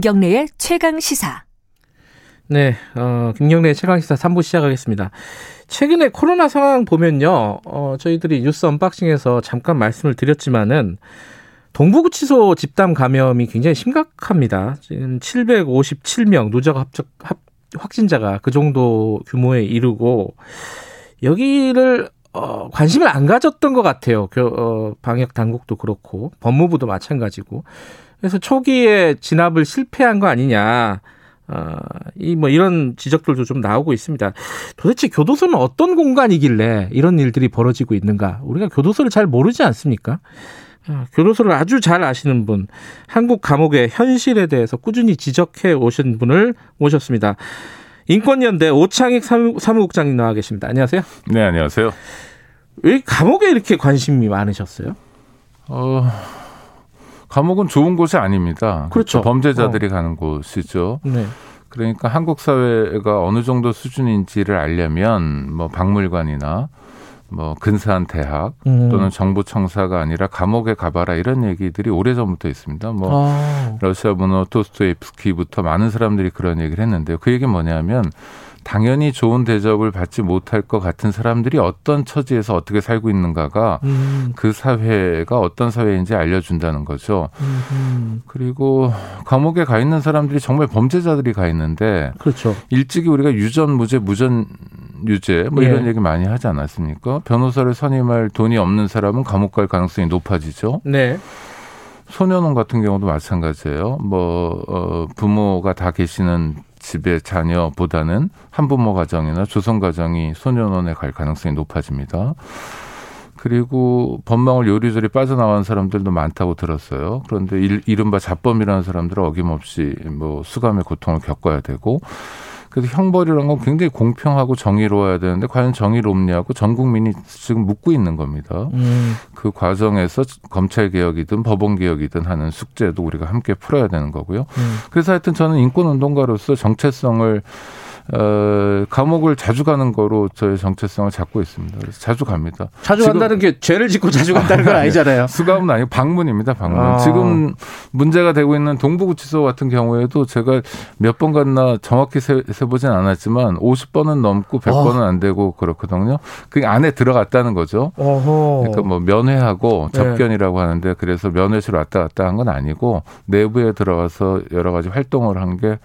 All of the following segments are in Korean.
김경래의 최강 시사. 네, 어, 김경래 최강시사 3부 시작하겠습니다. 최근에 코로나 상황 보면요, 어, 저희들이 뉴스 언박싱에서 잠깐 말씀을 드렸지만은, 동부구치소 집단 감염이 굉장히 심각합니다. 지금 757명 누적 합적, 합, 확진자가 그 정도 규모에 이르고, 여기를, 어, 관심을 안 가졌던 것 같아요. 교, 어, 방역 당국도 그렇고, 법무부도 마찬가지고. 그래서 초기에 진압을 실패한 거 아니냐. 어, 이 뭐 이런 지적들도 좀 나오고 있습니다. 도대체 교도소는 어떤 공간이길래 이런 일들이 벌어지고 있는가? 우리가 교도소를 잘 모르지 않습니까? 어, 교도소를 아주 잘 아시는 분, 한국 감옥의 현실에 대해서 꾸준히 지적해 오신 분을 모셨습니다. 인권연대 오창익 사무국장님 나와 계십니다. 안녕하세요. 네, 안녕하세요. 왜 감옥에 이렇게 관심이 많으셨어요? 어, 감옥은 좋은 곳이 아닙니다. 그렇죠. 범죄자들이 어. 가는 곳이죠. 네. 그러니까 한국 사회가 어느 정도 수준인지를 알려면 뭐 박물관이나 뭐 근사한 대학 음. 또는 정부 청사가 아니라 감옥에 가봐라 이런 얘기들이 오래 전부터 있습니다. 뭐 아. 러시아 문호 토스토옙스키부터 많은 사람들이 그런 얘기를 했는데요. 그 얘기는 뭐냐면 당연히 좋은 대접을 받지 못할 것 같은 사람들이 어떤 처지에서 어떻게 살고 있는가가 음. 그 사회가 어떤 사회인지 알려준다는 거죠. 음. 그리고 감옥에 가 있는 사람들이 정말 범죄자들이 가 있는데 그렇죠. 일찍이 우리가 유전 무죄 무전 유죄 뭐 이런 예. 얘기 많이 하지 않았습니까? 변호사를 선임할 돈이 없는 사람은 감옥 갈 가능성이 높아지죠. 네. 소년원 같은 경우도 마찬가지예요. 뭐 어, 부모가 다 계시는 집의 자녀보다는 한부모 가정이나 조성 가정이 소년원에 갈 가능성이 높아집니다. 그리고 법망을 요리조리 빠져나온 사람들도 많다고 들었어요. 그런데 이른바 자범이라는 사람들은 어김없이 뭐 수감의 고통을 겪어야 되고 그래서 형벌이라는 건 굉장히 공평하고 정의로워야 되는데 과연 정의롭냐고 전 국민이 지금 묻고 있는 겁니다. 음. 그 과정에서 검찰 개혁이든 법원 개혁이든 하는 숙제도 우리가 함께 풀어야 되는 거고요. 음. 그래서 하여튼 저는 인권 운동가로서 정체성을 어, 감옥을 자주 가는 거로 저의 정체성을 잡고 있습니다. 그래서 자주 갑니다. 자주 간다는 게 죄를 짓고 자주 간다는 건 아니잖아요. 수감은 아니고 방문입니다. 방문. 아. 지금 문제가 되고 있는 동부구치소 같은 경우에도 제가 몇 번 갔나 정확히 세, 세보진 않았지만 50번은 넘고 100번은 어. 안 되고 그렇거든요. 그 안에 들어갔다는 거죠. 어허. 그러니까 뭐 면회하고 네. 접견이라고 네. 하는데 그래서 면회실 왔다 갔다 한 건 아니고 내부에 들어가서 여러 가지 활동을 한게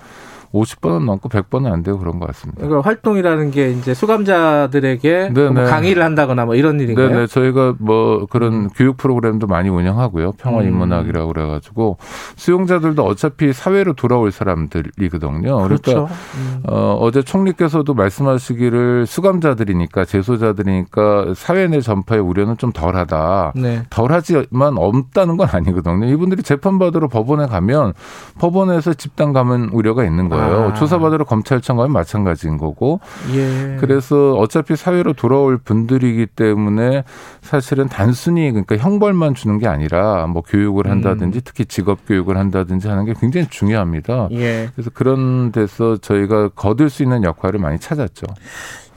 50번은 넘고 100번은 안 되고 그런 것 같습니다. 그러니까 활동이라는 게 이제 수감자들에게 뭐 강의를 한다거나 뭐 이런 일인가요? 네네. 저희가 뭐 그런 음. 교육 프로그램도 많이 운영하고요. 평화 인문학이라고 음. 그래가지고 수용자들도 어차피 사회로 돌아올 사람들이거든요. 그러니까 그렇죠. 음. 어, 어제 총리께서도 말씀하시기를 수감자들이니까 재소자들이니까 사회 내 전파의 우려는 좀 덜하다. 네. 덜하지만 없다는 건 아니거든요. 이분들이 재판받으러 법원에 가면 법원에서 집단 감은 우려가 있는 거예요. 거예요. 아. 조사받으러 검찰청 가면 마찬가지인 거고. 예. 그래서 어차피 사회로 돌아올 분들이기 때문에 사실은 단순히 그러니까 형벌만 주는 게 아니라 뭐 교육을 한다든지 음. 특히 직업 교육을 한다든지 하는 게 굉장히 중요합니다. 예. 그래서 그런 데서 저희가 거둘 수 있는 역할을 많이 찾았죠.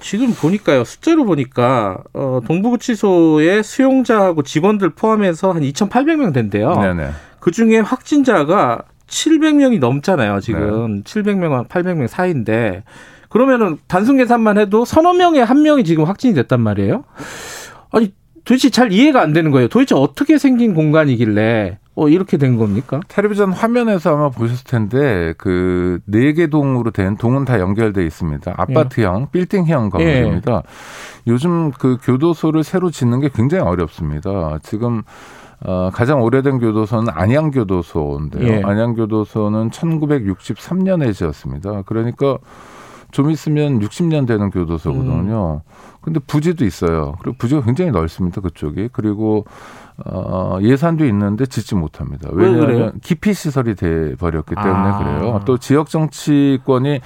지금 보니까요 숫자로 보니까 어, 동부구치소의 수용자하고 직원들 포함해서 한 2,800명 된대요. 네네. 그 중에 확진자가 700명이 넘잖아요, 지금. 네. 700명, 800명 사이인데. 그러면은 단순 계산만 해도 서너 명에 한 명이 지금 확진이 됐단 말이에요. 아니, 도대체 잘 이해가 안 되는 거예요. 도대체 어떻게 생긴 공간이길래 어, 이렇게 된 겁니까? 텔레비전 화면에서 아마 보셨을 텐데 그 네 개 동으로 된 동은 다 연결돼 있습니다. 아파트형, 예. 빌딩형 건물입니다. 예. 요즘 그 교도소를 새로 짓는 게 굉장히 어렵습니다. 지금 어, 가장 오래된 교도소는 안양교도소인데요. 예. 안양교도소는 1963년에 지었습니다. 그러니까 좀 있으면 60년 되는 교도소거든요. 음. 근데 부지도 있어요. 그리고 부지가 굉장히 넓습니다. 그쪽이. 그리고 어, 예산도 있는데 짓지 못합니다. 왜냐하면 기피 시설이 돼 버렸기 때문에 아. 그래요. 또 지역 정치권이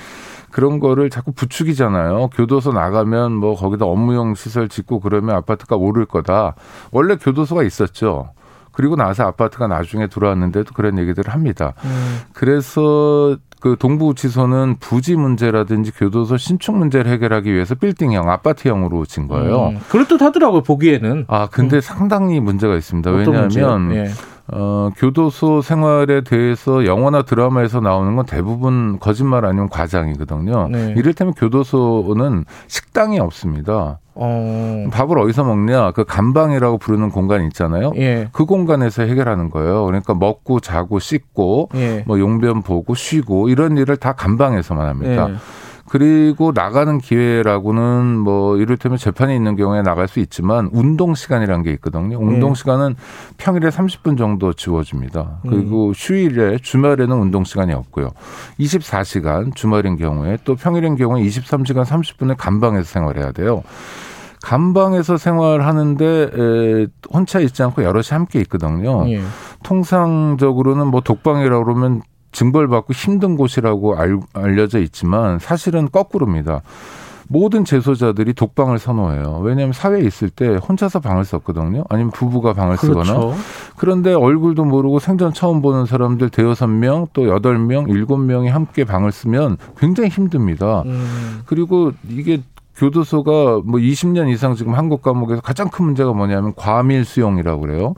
그런 거를 자꾸 부추기잖아요. 교도소 나가면 뭐 거기다 업무용 시설 짓고 그러면 아파트가 오를 거다. 원래 교도소가 있었죠. 그리고 나서 아파트가 나중에 들어왔는데도 그런 얘기들을 합니다. 음. 그래서 그 동부지소는 부지 문제라든지 교도소 신축 문제를 해결하기 위해서 빌딩형 아파트형으로 진 거예요. 음. 그렇듯 하더라고요 보기에는. 아 근데 음. 상당히 문제가 있습니다. 왜냐하면 예. 어, 교도소 생활에 대해서 영화나 드라마에서 나오는 건 대부분 거짓말 아니면 과장이거든요. 네. 이를테면 교도소는 식당이 없습니다. 어... 밥을 어디서 먹냐? 그 감방이라고 부르는 공간 있잖아요. 예. 그 공간에서 해결하는 거예요. 그러니까 먹고 자고 씻고 예. 뭐 용변 보고 쉬고 이런 일을 다 감방에서만 합니다. 예. 그리고 나가는 기회라고는 뭐 이를테면 재판이 있는 경우에 나갈 수 있지만 운동 시간이라는 게 있거든요. 운동 네. 시간은 평일에 30분 정도 지워집니다. 그리고 음. 휴일에 주말에는 운동 시간이 없고요. 24시간 주말인 경우에 또 평일인 경우에 23시간 30분을 감방에서 생활해야 돼요. 감방에서 생활하는데 에, 혼자 있지 않고 여럿이 함께 있거든요. 예. 통상적으로는 뭐 독방이라고 그러면 징벌받고 힘든 곳이라고 알, 알려져 있지만 사실은 거꾸로입니다. 모든 재소자들이 독방을 선호해요. 왜냐하면 사회에 있을 때 혼자서 방을 썼거든요. 아니면 부부가 방을 그렇죠. 쓰거나. 그런데 얼굴도 모르고 생전 처음 보는 사람들 대여섯 명, 또 여덟 명, 일곱 명이 함께 방을 쓰면 굉장히 힘듭니다. 음. 그리고 이게 교도소가 뭐 20년 이상 지금 한국 감옥에서 가장 큰 문제가 뭐냐면 과밀 수용이라고 그래요.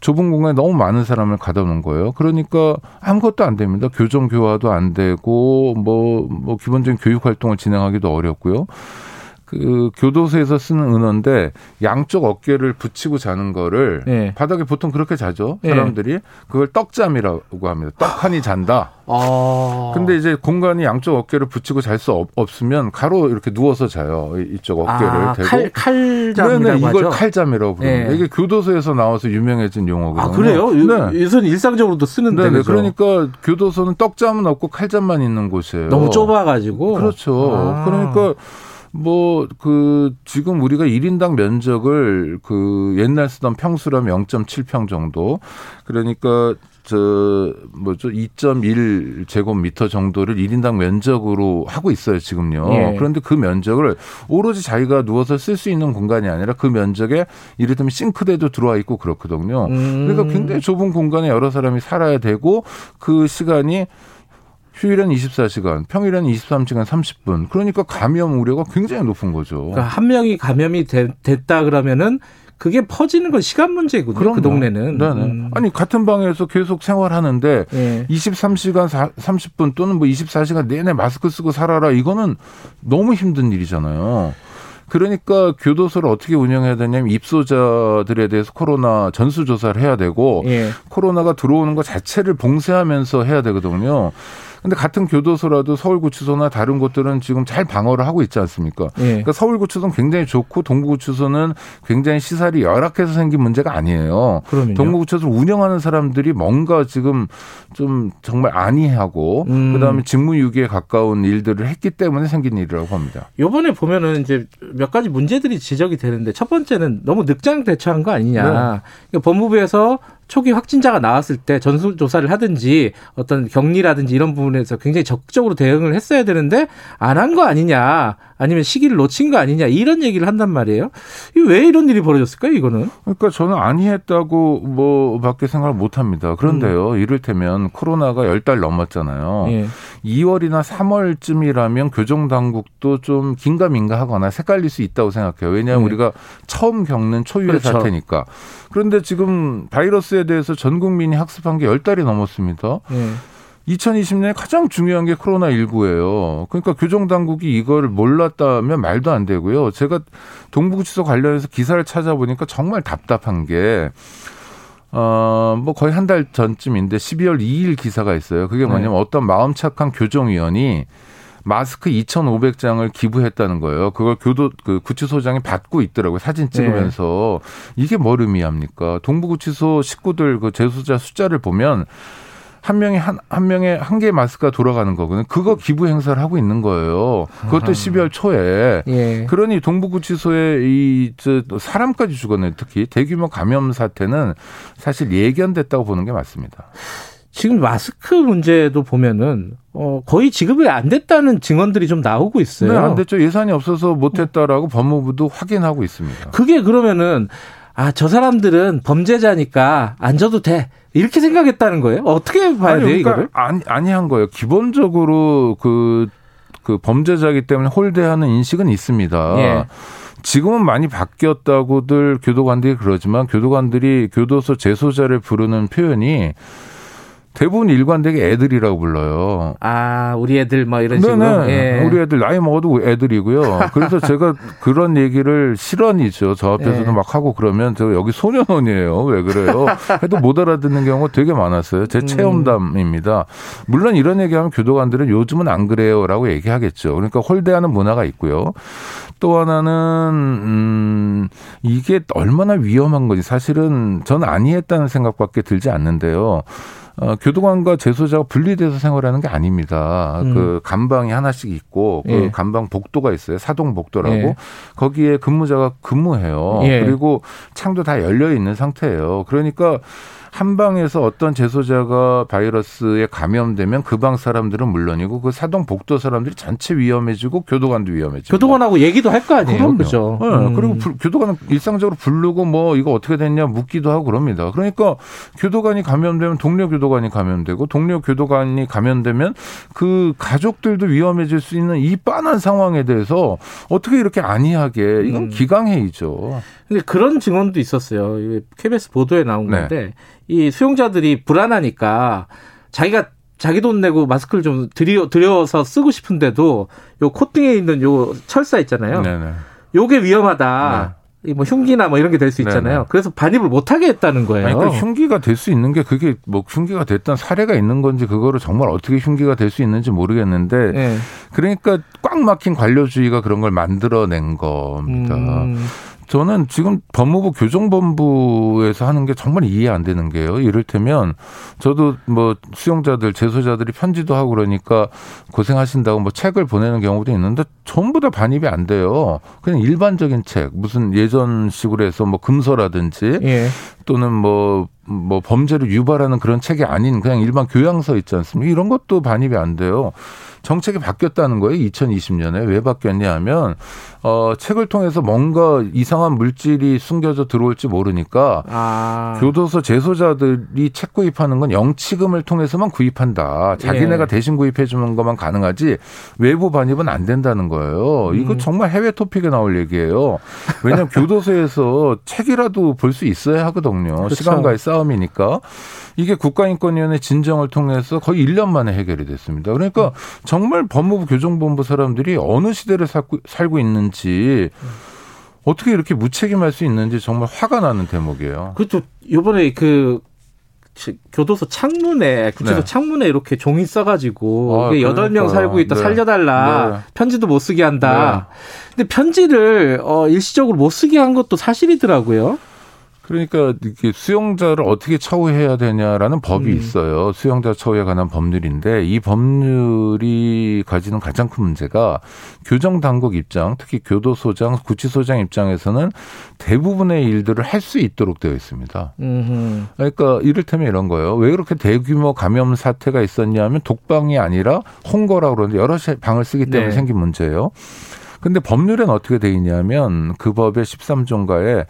좁은 공간에 너무 많은 사람을 가다 놓은 거예요. 그러니까 아무것도 안 됩니다. 교정 교화도 안 되고 뭐, 뭐 기본적인 교육 활동을 진행하기도 어렵고요. 그 교도소에서 쓰는 은어인데 양쪽 어깨를 붙이고 자는 거를 네. 바닥에 보통 그렇게 자죠 예. 사람들이 네. 그걸 떡잠이라고 합니다. 떡하니 잔다. 아. 근데 이제 공간이 양쪽 어깨를 붙이고 잘 수 없으면 가로 이렇게 누워서 자요. 이쪽 어깨를 아, 대고 칼, 칼잠이라고 네네, 이걸 하죠? 칼잠이라고 부릅니다. 네. 이게 교도소에서 나와서 유명해진 용어거든요. 아 그래요? 네. 이선 일상적으로도 쓰는데. 네, 그러니까 교도소는 떡잠은 없고 칼잠만 있는 곳이에요. 너무 좁아가지고. 그렇죠. 아. 그러니까. 뭐, 그, 지금 우리가 1인당 면적을 그 옛날 쓰던 평수라면 0.7평 정도. 그러니까 저 뭐죠 2.1 제곱미터 정도를 1인당 면적으로 하고 있어요 지금요. 예. 그런데 그 면적을 오로지 자기가 누워서 쓸 수 있는 공간이 아니라 그 면적에 이를테면 싱크대도 들어와 있고 그렇거든요. 음. 그러니까 굉장히 좁은 공간에 여러 사람이 살아야 되고 그 시간이 휴일은 24시간, 평일은 23시간 30분. 그러니까 감염 우려가 굉장히 높은 거죠. 그러니까 한 명이 감염이 되, 됐다 그러면은 그게 퍼지는 건 시간 문제거든요. 그 그럼요. 그 동네는. 네네. 음. 아니 같은 방에서 계속 생활하는데 네. 23시간 4, 30분 또는 뭐 24시간 내내 마스크 쓰고 살아라 이거는 너무 힘든 일이잖아요. 그러니까 교도소를 어떻게 운영해야 되냐면 입소자들에 대해서 코로나 전수조사를 해야 되고 예. 코로나가 들어오는 것 자체를 봉쇄하면서 해야 되거든요. 근데 같은 교도소라도 서울구치소나 다른 곳들은 지금 잘 방어를 하고 있지 않습니까? 예. 그러니까 서울구치소는 굉장히 좋고 동구구치소는 굉장히 시설이 열악해서 생긴 문제가 아니에요. 그럼요. 동구구치소를 운영하는 사람들이 뭔가 지금 좀 정말 안이하고 음. 그다음에 직무유기에 가까운 일들을 했기 때문에 생긴 일이라고 봅니다. 요번에 보면은 이제 몇 가지 문제들이 지적이 되는데 첫 번째는 너무 늑장 대처한 거 아니냐. 네. 그러니까 법무부에서 초기 확진자가 나왔을 때 전수조사를 하든지 어떤 격리라든지 이런 부분에서 굉장히 적극적으로 대응을 했어야 되는데 안 한 거 아니냐 아니면 시기를 놓친 거 아니냐 이런 얘기를 한단 말이에요. 왜 이런 일이 벌어졌을까요 이거는? 그러니까 저는 아니했다고 뭐 밖에 생각을 못 합니다. 그런데요 음. 이를테면 코로나가 열 달 넘었잖아요. 예. 2월이나 3월쯤이라면 교정 당국도 좀 긴가민가 하거나 색깔릴 수 있다고 생각해요. 왜냐하면 예. 우리가 처음 겪는 초유의 그렇죠. 사태니까. 그런데 지금 바이러스에 대해서 전 국민이 학습한 게 열달이 넘었습니다. 네. 2020년에 가장 중요한 게 코로나19예요. 그러니까 교정당국이 이걸 몰랐다면 말도 안 되고요. 제가 동부구치소 관련해서 기사를 찾아보니까 정말 답답한 게 어, 뭐 거의 한 달 전쯤인데 12월 2일 기사가 있어요. 그게 뭐냐면 네. 어떤 마음 착한 교정위원이 마스크 2,500장을 기부했다는 거예요. 그걸 교도 그 구치소장이 받고 있더라고요. 사진 찍으면서 네. 이게 뭘 의미합니까? 동부구치소 식구들 그 재소자 숫자를 보면 한 명이 한, 한 명의 한 개의 마스크가 돌아가는 거거든요. 그거 기부 행사를 하고 있는 거예요. 그것도 아하. 12월 초에. 예. 그러니 동부구치소에 이, 저, 사람까지 죽었네요. 특히 대규모 감염 사태는 사실 예견됐다고 보는 게 맞습니다. 지금 마스크 문제도 보면은 어 거의 지급이 안 됐다는 증언들이 좀 나오고 있어요. 네, 안 됐죠. 예산이 없어서 못 했다라고 법무부도 확인하고 있습니다. 그게 그러면은 아, 저 사람들은 범죄자니까 안 줘도 돼. 이렇게 생각했다는 거예요? 어떻게 봐야 돼요, 그러니까 이거를? 아니, 아니 한 거예요. 기본적으로 그, 그 범죄자이기 때문에 홀대하는 인식은 있습니다. 예. 지금은 많이 바뀌었다고들 교도관들이 그러지만 교도관들이 교도소 재소자를 부르는 표현이 대부분 일관되게 애들이라고 불러요. 아, 우리 애들 뭐 이런 식으로. 예. 우리 애들 나이 먹어도 애들이고요. 그래서 제가 그런 얘기를 실언이죠. 저 앞에서도 예. 막 하고 그러면 저 여기 소년원이에요. 왜 그래요? 해도 못 알아듣는 경우가 되게 많았어요. 제 음. 체험담입니다. 물론 이런 얘기하면 교도관들은 요즘은 안 그래요라고 얘기하겠죠. 그러니까 홀대하는 문화가 있고요. 또 하나는 음 이게 얼마나 위험한 건지 사실은 저는 아니했다는 생각밖에 들지 않는데요. 어, 교도관과 재소자가 분리돼서 생활하는 게 아닙니다. 음. 그 감방이 하나씩 있고 그 예. 감방 복도가 있어요. 사동 복도라고 예. 거기에 근무자가 근무해요. 예. 그리고 창도 다 열려 있는 상태예요. 그러니까 한 방에서 어떤 재소자가 바이러스에 감염되면 그 방 사람들은 물론이고 그 사동 복도 사람들이 전체 위험해지고 교도관도 위험해지고 교도관하고 얘기도 할 거 아니에요. 그렇죠. 네. 음. 그리고 부, 교도관은 일상적으로 부르고 뭐 이거 어떻게 됐냐 묻기도 하고 그럽니다. 그러니까 교도관이 감염되면 동료 교도관이 감염되고 동료 교도관이 감염되면 그 가족들도 위험해질 수 있는 이 빤한 상황에 대해서 어떻게 이렇게 안이하게 이건 음. 기강회의죠. 근데 그런 증언도 있었어요. KBS 보도에 나온 네. 건데 네. 이 수용자들이 불안하니까 자기가 자기 돈 내고 마스크를 좀 들여, 들여서 쓰고 싶은데도 요 콧등에 있는 요 철사 있잖아요. 네네. 요게 위험하다. 네. 뭐 흉기나 뭐 이런 게 될 수 있잖아요. 네네. 그래서 반입을 못 하게 했다는 거예요. 아니, 그러니까 흉기가 될 수 있는 게 그게 뭐 흉기가 됐던 사례가 있는 건지 그거를 정말 어떻게 흉기가 될 수 있는지 모르겠는데 네. 그러니까 꽉 막힌 관료주의가 그런 걸 만들어낸 겁니다. 음. 저는 지금 법무부 교정본부에서 하는 게 정말 이해 안 되는 게요. 이를테면 저도 뭐 수용자들, 재소자들이 편지도 하고 그러니까 고생하신다고 뭐 책을 보내는 경우도 있는데 전부 다 반입이 안 돼요. 그냥 일반적인 책, 무슨 예전식으로 해서 뭐 금서라든지 예. 또는 뭐뭐 범죄를 유발하는 그런 책이 아닌 그냥 일반 교양서 있지 않습니까? 이런 것도 반입이 안 돼요. 정책이 바뀌었다는 거예요. 2020년에 왜 바뀌었냐 하면 어 책을 통해서 뭔가 이상한 물질이 숨겨져 들어올지 모르니까 아. 교도소 재소자들이 책 구입하는 건 영치금을 통해서만 구입한다. 자기네가 예. 대신 구입해 주는 것만 가능하지 외부 반입은 안 된다는 거예요. 이거 음. 정말 해외 토픽에 나올 얘기예요. 왜냐하면 교도소에서 책이라도 볼 수 있어야 하거든요. 그렇죠. 시간과의 싸움 싸움이니까 이게 국가인권위원회 진정을 통해서 거의 1년 만에 해결이 됐습니다. 그러니까 정말 법무부 교정본부 사람들이 어느 시대를 살고, 살고 있는지 어떻게 이렇게 무책임할 수 있는지 정말 화가 나는 대목이에요. 그렇죠. 이번에 그 교도소 창문에 구치소 네. 창문에 이렇게 종이 써가지고 아, 여덟 명 살고 있다 네. 살려달라 네. 편지도 못 쓰게 한다. 네. 근데 편지를 어 일시적으로 못 쓰게 한 것도 사실이더라고요. 그러니까 이게 수용자를 어떻게 처우해야 되냐라는 법이 음. 있어요. 수용자 처우에 관한 법률인데 이 법률이 가지는 가장 큰 문제가 교정 당국 입장, 특히 교도소장, 구치소장 입장에서는 대부분의 일들을 할 수 있도록 되어 있습니다. 음흠. 그러니까 이를테면 이런 거예요. 왜 그렇게 대규모 감염 사태가 있었냐면 독방이 아니라 홍거라고 그러는데 여러 방을 쓰기 때문에 네. 생긴 문제예요. 근데 법률엔 어떻게 돼 있냐면 그 법의 13조인가에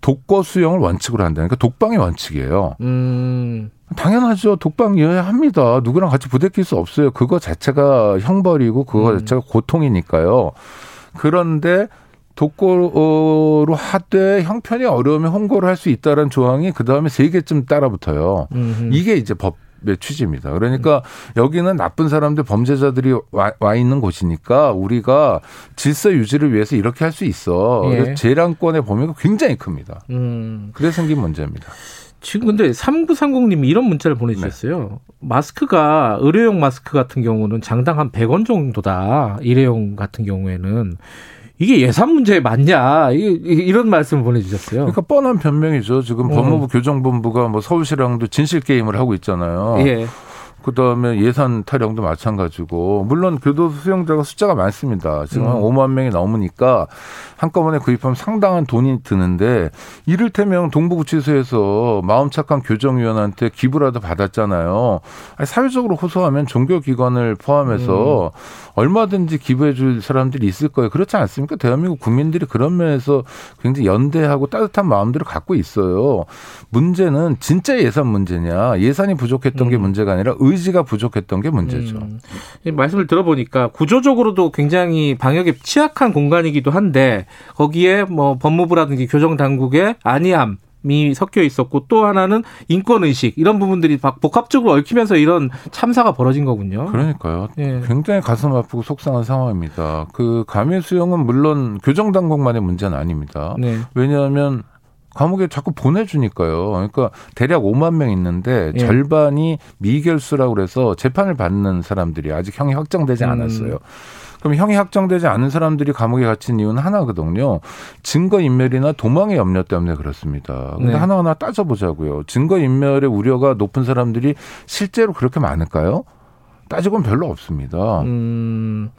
독거 수용을 원칙으로 한다. 그러니까 독방이 원칙이에요. 음. 당연하죠. 독방 이어야 합니다. 누구랑 같이 부대낄 수 없어요. 그거 자체가 형벌이고 그거 음. 자체가 고통이니까요. 그런데 독거로 하되 형편이 어려우면 홍보를 할 수 있다는 조항이 그 다음에 세 개쯤 따라붙어요. 음흠. 이게 이제 법 취지입니다. 그러니까 여기는 나쁜 사람들 범죄자들이 와, 와, 있는 곳이니까 우리가 질서 유지를 위해서 이렇게 할 수 있어. 예. 재량권의 범위가 굉장히 큽니다. 음. 그래서 생긴 문제입니다. 지금 근데 3930님이 이런 문자를 보내주셨어요. 네. 마스크가 의료용 마스크 같은 경우는 장당 한 100원 정도다. 일회용 같은 경우에는 이게 예산 문제 맞냐 이런 말씀을 보내주셨어요. 그러니까 뻔한 변명이죠. 지금 어. 법무부 교정본부가 뭐 서울시랑도 진실 게임을 하고 있잖아요. 예. 그다음에 예산 타령도 마찬가지고 물론 교도소 수용자가 숫자가 많습니다. 지금 음. 한 5만 명이 넘으니까 한꺼번에 구입하면 상당한 돈이 드는데 이를테면 동부구치소에서 마음 착한 교정위원한테 기부라도 받았잖아요. 아니, 사회적으로 호소하면 종교기관을 포함해서 음. 얼마든지 기부해 줄 사람들이 있을 거예요. 그렇지 않습니까? 대한민국 국민들이 그런 면에서 굉장히 연대하고 따뜻한 마음들을 갖고 있어요. 문제는 진짜 예산 문제냐. 예산이 부족했던 음. 게 문제가 아니라 의 의지가 부족했던 게 문제죠. 음. 말씀을 들어보니까 구조적으로도 굉장히 방역에 취약한 공간이기도 한데 거기에 뭐 법무부라든지 교정 당국의 안이함 이 섞여 있었고 또 하나는 인권 의식 이런 부분들이 복합적으로 얽히면서 이런 참사가 벌어진 거군요. 그러니까요. 예. 굉장히 가슴 아프고 속상한 상황입니다. 그 감염 수용은 물론 교정 당국만의 문제는 아닙니다. 네. 왜냐하면 감옥에 자꾸 보내주니까요. 그러니까 대략 5만 명 있는데 예. 절반이 미결수라고 그래서 재판을 받는 사람들이 아직 형이 확정되지 음. 않았어요. 음. 그럼 형이 확정되지 않은 사람들이 감옥에 갇힌 이유는 하나거든요. 증거 인멸이나 도망의 염려 때문에 그렇습니다. 근데 네. 하나하나 따져보자고요. 증거 인멸의 우려가 높은 사람들이 실제로 그렇게 많을까요? 따지고는 별로 없습니다. 음.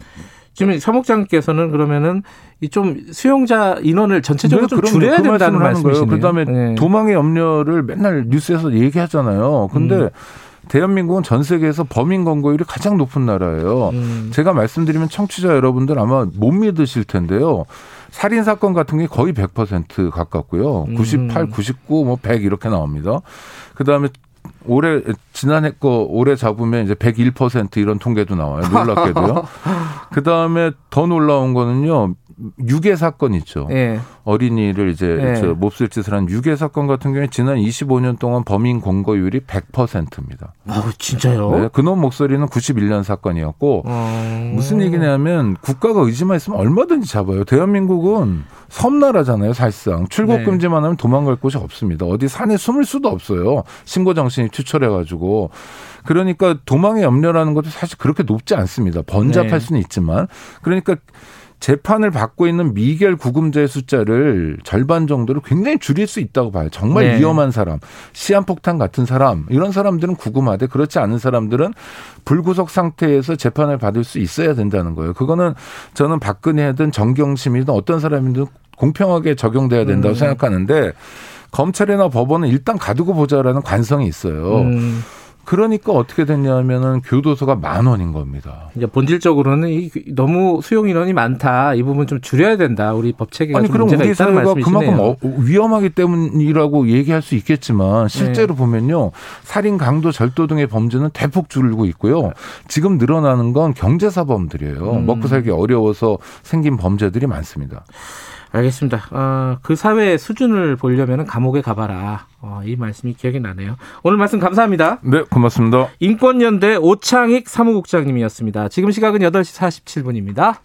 지금 사목장께서는 그러면은 이 좀 수용자 인원을 전체적으로 네, 좀 줄여야 그 된다는 말씀이시네요. 그다음에 네. 도망의 염려를 맨날 뉴스에서 얘기하잖아요. 근데 음. 대한민국은 전 세계에서 범인 검거율이 가장 높은 나라예요. 음. 제가 말씀드리면 청취자 여러분들 아마 못 믿으실 텐데요. 살인 사건 같은 게 거의 100% 가깝고요. 98, 99, 뭐 100 이렇게 나옵니다. 그다음에 올해 지난해 거 올해 잡으면 이제 101% 이런 통계도 나와요. 놀랍게도요. 그다음에 더 놀라운 거는요. 유괴 사건 있죠. 네. 어린이를 이제 네. 몹쓸 짓을 한 유괴 사건 같은 경우에 지난 25년 동안 범인 공거율이 100%입니다. 아, 진짜요? 네, 그놈 목소리는 91년 사건이었고 음. 무슨 얘기냐면 국가가 의지만 있으면 얼마든지 잡아요. 대한민국은 섬나라잖아요, 사실상. 출국 네. 금지만 하면 도망갈 곳이 없습니다. 어디 산에 숨을 수도 없어요. 신고 정신이 추철해 가지고. 그러니까 도망의 염려라는 것도 사실 그렇게 높지 않습니다. 번잡할 네. 수는 있지만. 그러니까 재판을 받고 있는 미결 구금자의 숫자를 절반 정도로 굉장히 줄일 수 있다고 봐요. 정말 네. 위험한 사람, 시한폭탄 같은 사람, 이런 사람들은 구금하되 그렇지 않은 사람들은 불구속 상태에서 재판을 받을 수 있어야 된다는 거예요. 그거는 저는 박근혜든 정경심이든 어떤 사람이든 공평하게 적용돼야 된다고 음. 생각하는데 검찰이나 법원은 일단 가두고 보자라는 관성이 있어요. 음. 그러니까 어떻게 됐냐면은 교도소가 만 원인 겁니다. 이제 본질적으로는 이 너무 수용 인원이 많다. 이 부분 좀 줄여야 된다. 우리 법 체계가 아니 그럼 우리 사회가 그만큼 어, 위험하기 때문이라고 얘기할 수 있겠지만 실제로 네. 보면요 살인, 강도, 절도 등의 범죄는 대폭 줄고 있고요. 지금 늘어나는 건 경제 사범들이에요. 음. 먹고 살기 어려워서 생긴 범죄들이 많습니다. 알겠습니다. 어, 그 사회의 수준을 보려면 감옥에 가봐라. 어, 이 말씀이 기억이 나네요. 오늘 말씀 감사합니다. 네, 고맙습니다. 인권연대 오창익 사무국장님이었습니다. 지금 시각은 8시 47분입니다.